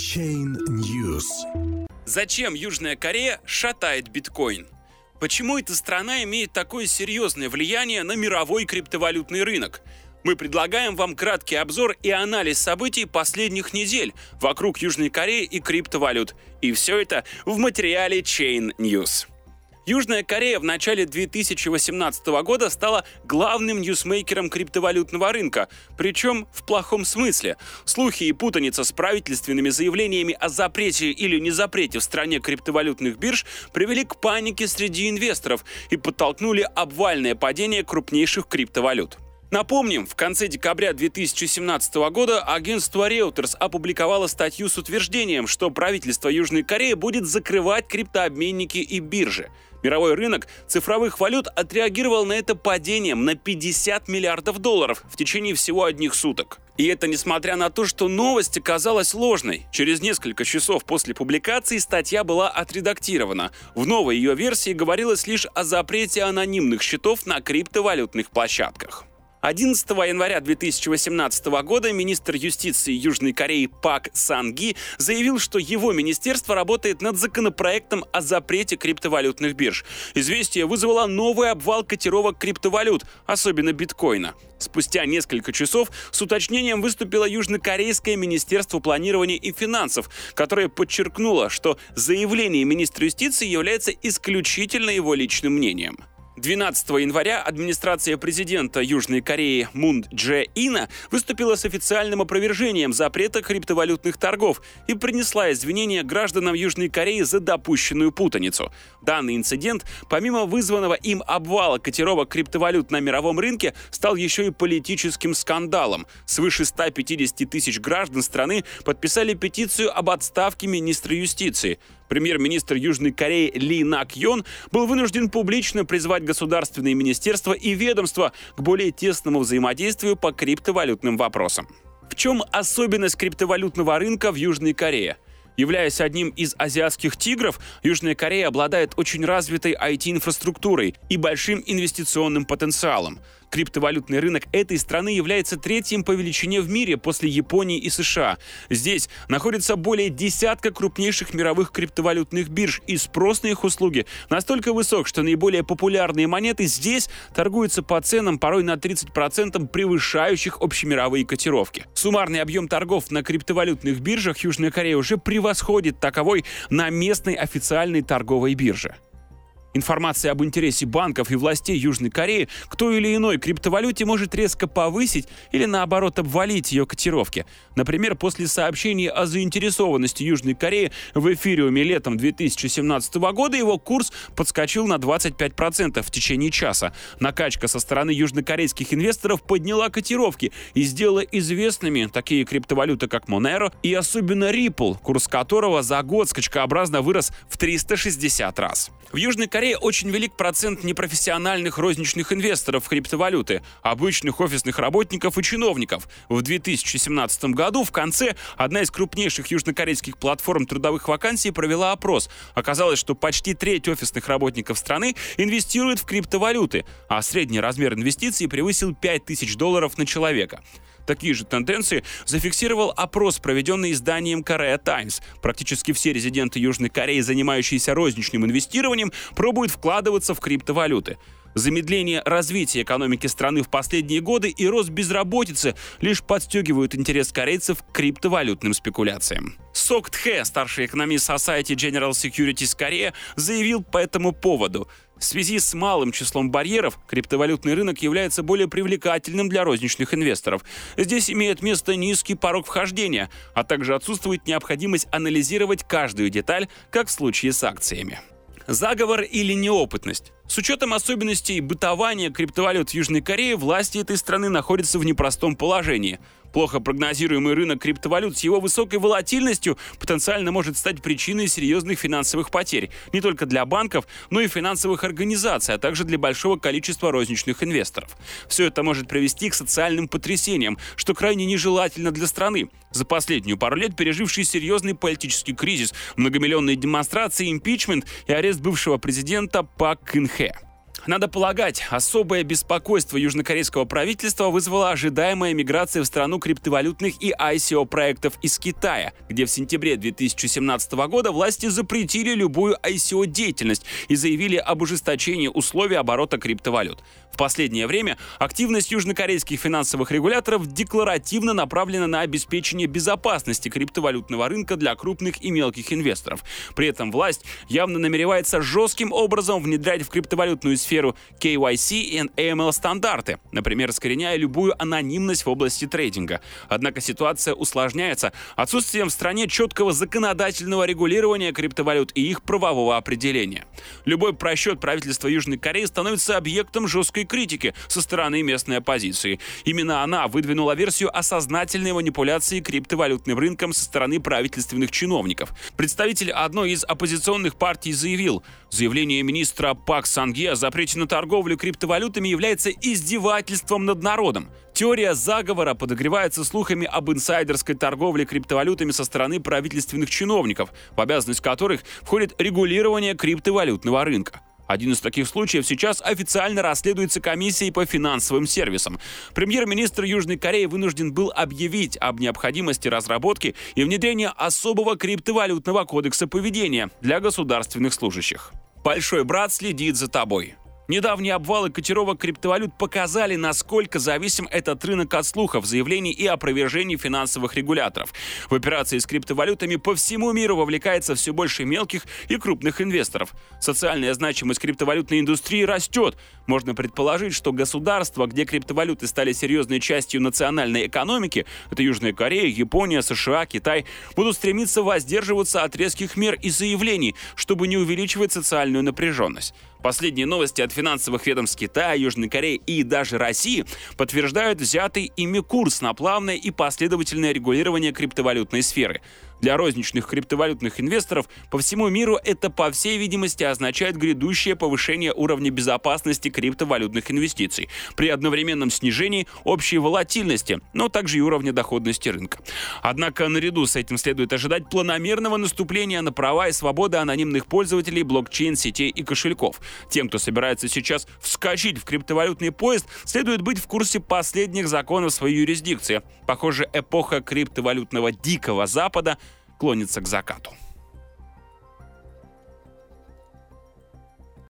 Chain News. Зачем Южная Корея шатает биткоин? Почему эта страна имеет такое серьезное влияние на мировой криптовалютный рынок? Мы предлагаем вам краткий обзор и анализ событий последних недель вокруг Южной Кореи и криптовалют. И все это в материале Chain News. Южная Корея в начале 2018 года стала главным ньюсмейкером криптовалютного рынка, причем в плохом смысле. Слухи и путаница с правительственными заявлениями о запрете или не запрете в стране криптовалютных бирж привели к панике среди инвесторов и подтолкнули обвальное падение крупнейших криптовалют. Напомним, в конце декабря 2017 года агентство Reuters опубликовало статью с утверждением, что правительство Южной Кореи будет закрывать криптообменники и биржи. Мировой рынок цифровых валют отреагировал на это падением на 50 миллиардов долларов в течение всего одних суток. И это несмотря на то, что новость оказалась ложной. Через несколько часов после публикации статья была отредактирована. В новой ее версии говорилось лишь о запрете анонимных счетов на криптовалютных площадках. 11 января 2018 года министр юстиции Южной Кореи Пак Санги заявил, что его министерство работает над законопроектом о запрете криптовалютных бирж. Известие вызвало новый обвал котировок криптовалют, особенно биткоина. Спустя несколько часов с уточнением выступило Южнокорейское министерство планирования и финансов, которое подчеркнуло, что заявление министра юстиции является исключительно его личным мнением. 12 января администрация президента Южной Кореи Мун Дже Ина выступила с официальным опровержением запрета криптовалютных торгов и принесла извинения гражданам Южной Кореи за допущенную путаницу. Данный инцидент, помимо вызванного им обвала котировок криптовалют на мировом рынке, стал еще и политическим скандалом. Свыше 150 тысяч граждан страны подписали петицию об отставке министра юстиции. Премьер-министр Южной Кореи Ли Нак Йон был вынужден публично призвать государственные министерства и ведомства к более тесному взаимодействию по криптовалютным вопросам. В чем особенность криптовалютного рынка в Южной Корее? Являясь одним из азиатских тигров, Южная Корея обладает очень развитой IT-инфраструктурой и большим инвестиционным потенциалом. Криптовалютный рынок этой страны является третьим по величине в мире после Японии и США. Здесь находится более десятка крупнейших мировых криптовалютных бирж, и спрос на их услуги настолько высок, что наиболее популярные монеты здесь торгуются по ценам порой на 30% превышающих общемировые котировки. Суммарный объем торгов на криптовалютных биржах Южная Корея уже превосходит таковой на местной официальной торговой бирже. Информация об интересе банков и властей Южной Кореи к той или иной криптовалюте может резко повысить или наоборот обвалить ее котировки. Например, после сообщения о заинтересованности Южной Кореи в эфириуме летом 2017 года его курс подскочил на 25% в течение часа. Накачка со стороны южнокорейских инвесторов подняла котировки и сделала известными такие криптовалюты, как Monero и особенно Ripple, курс которого за год скачкообразно вырос в 360 раз. В Южной Корее очень велик процент непрофессиональных розничных инвесторов в криптовалюты, обычных офисных работников и чиновников. В 2017 году в конце одна из крупнейших южнокорейских платформ трудовых вакансий провела опрос. Оказалось, что почти треть офисных работников страны инвестирует в криптовалюты, а средний размер инвестиций превысил 5000 долларов на человека. Такие же тенденции зафиксировал опрос, проведенный изданием Korea Times. Практически все резиденты Южной Кореи, занимающиеся розничным инвестированием, пробуют вкладываться в криптовалюты. Замедление развития экономики страны в последние годы и рост безработицы лишь подстегивают интерес корейцев к криптовалютным спекуляциям. Сок Тхе, старший экономист Society General Securities Korea, заявил по этому поводу. В связи с малым числом барьеров, криптовалютный рынок является более привлекательным для розничных инвесторов. Здесь имеет место низкий порог вхождения, а также отсутствует необходимость анализировать каждую деталь, как в случае с акциями. Заговор или неопытность? С учетом особенностей бытования криптовалют в Южной Корее, власти этой страны находятся в непростом положении – Плохо прогнозируемый рынок криптовалют с его высокой волатильностью потенциально может стать причиной серьезных финансовых потерь не только для банков, но и финансовых организаций, а также для большого количества розничных инвесторов. Все это может привести к социальным потрясениям, что крайне нежелательно для страны. За последнюю пару лет переживший серьезный политический кризис, многомиллионные демонстрации, импичмент и арест бывшего президента Пак Кын Хэ. Надо полагать, особое беспокойство южнокорейского правительства вызвала ожидаемая миграция в страну криптовалютных и ICO-проектов из Китая, где в сентябре 2017 года власти запретили любую ICO-деятельность и заявили об ужесточении условий оборота криптовалют. В последнее время активность южнокорейских финансовых регуляторов декларативно направлена на обеспечение безопасности криптовалютного рынка для крупных и мелких инвесторов. При этом власть явно намеревается жестким образом внедрять в криптовалютную сферу KYC и AML стандарты, например, искореняя любую анонимность в области трейдинга. Однако ситуация усложняется отсутствием в стране четкого законодательного регулирования криптовалют и их правового определения. Любой просчет правительства Южной Кореи становится объектом жесткой критики со стороны местной оппозиции. Именно она выдвинула версию о сознательной манипуляции криптовалютным рынком со стороны правительственных чиновников. Представитель одной из оппозиционных партий заявил, заявление министра Пак Санге о запрете на торговлю криптовалютами является издевательством над народом. Теория заговора подогревается слухами об инсайдерской торговле криптовалютами со стороны правительственных чиновников, в обязанность которых входит регулирование криптовалютного рынка. Один из таких случаев сейчас официально расследуется комиссией по финансовым сервисам. Премьер-министр Южной Кореи вынужден был объявить об необходимости разработки и внедрения особого криптовалютного кодекса поведения для государственных служащих. Большой брат следит за тобой. Недавние обвалы котировок криптовалют показали, насколько зависим этот рынок от слухов, заявлений и опровержений финансовых регуляторов. В операции с криптовалютами по всему миру вовлекается все больше мелких и крупных инвесторов. Социальная значимость криптовалютной индустрии растет. Можно предположить, что государства, где криптовалюты стали серьезной частью национальной экономики, это Южная Корея, Япония, США, Китай, будут стремиться воздерживаться от резких мер и заявлений, чтобы не увеличивать социальную напряженность. Последние новости от финансовых ведомств Китая, Южной Кореи и даже России подтверждают взятый ими курс на плавное и последовательное регулирование криптовалютной сферы. Для розничных криптовалютных инвесторов по всему миру это, по всей видимости, означает грядущее повышение уровня безопасности криптовалютных инвестиций при одновременном снижении общей волатильности, но также и уровня доходности рынка. Однако наряду с этим следует ожидать планомерного наступления на права и свободы анонимных пользователей блокчейн-сетей и кошельков. Тем, кто собирается сейчас вскочить в криптовалютный поезд, следует быть в курсе последних законов своей юрисдикции. Похоже, эпоха криптовалютного Дикого Запада клонится к закату.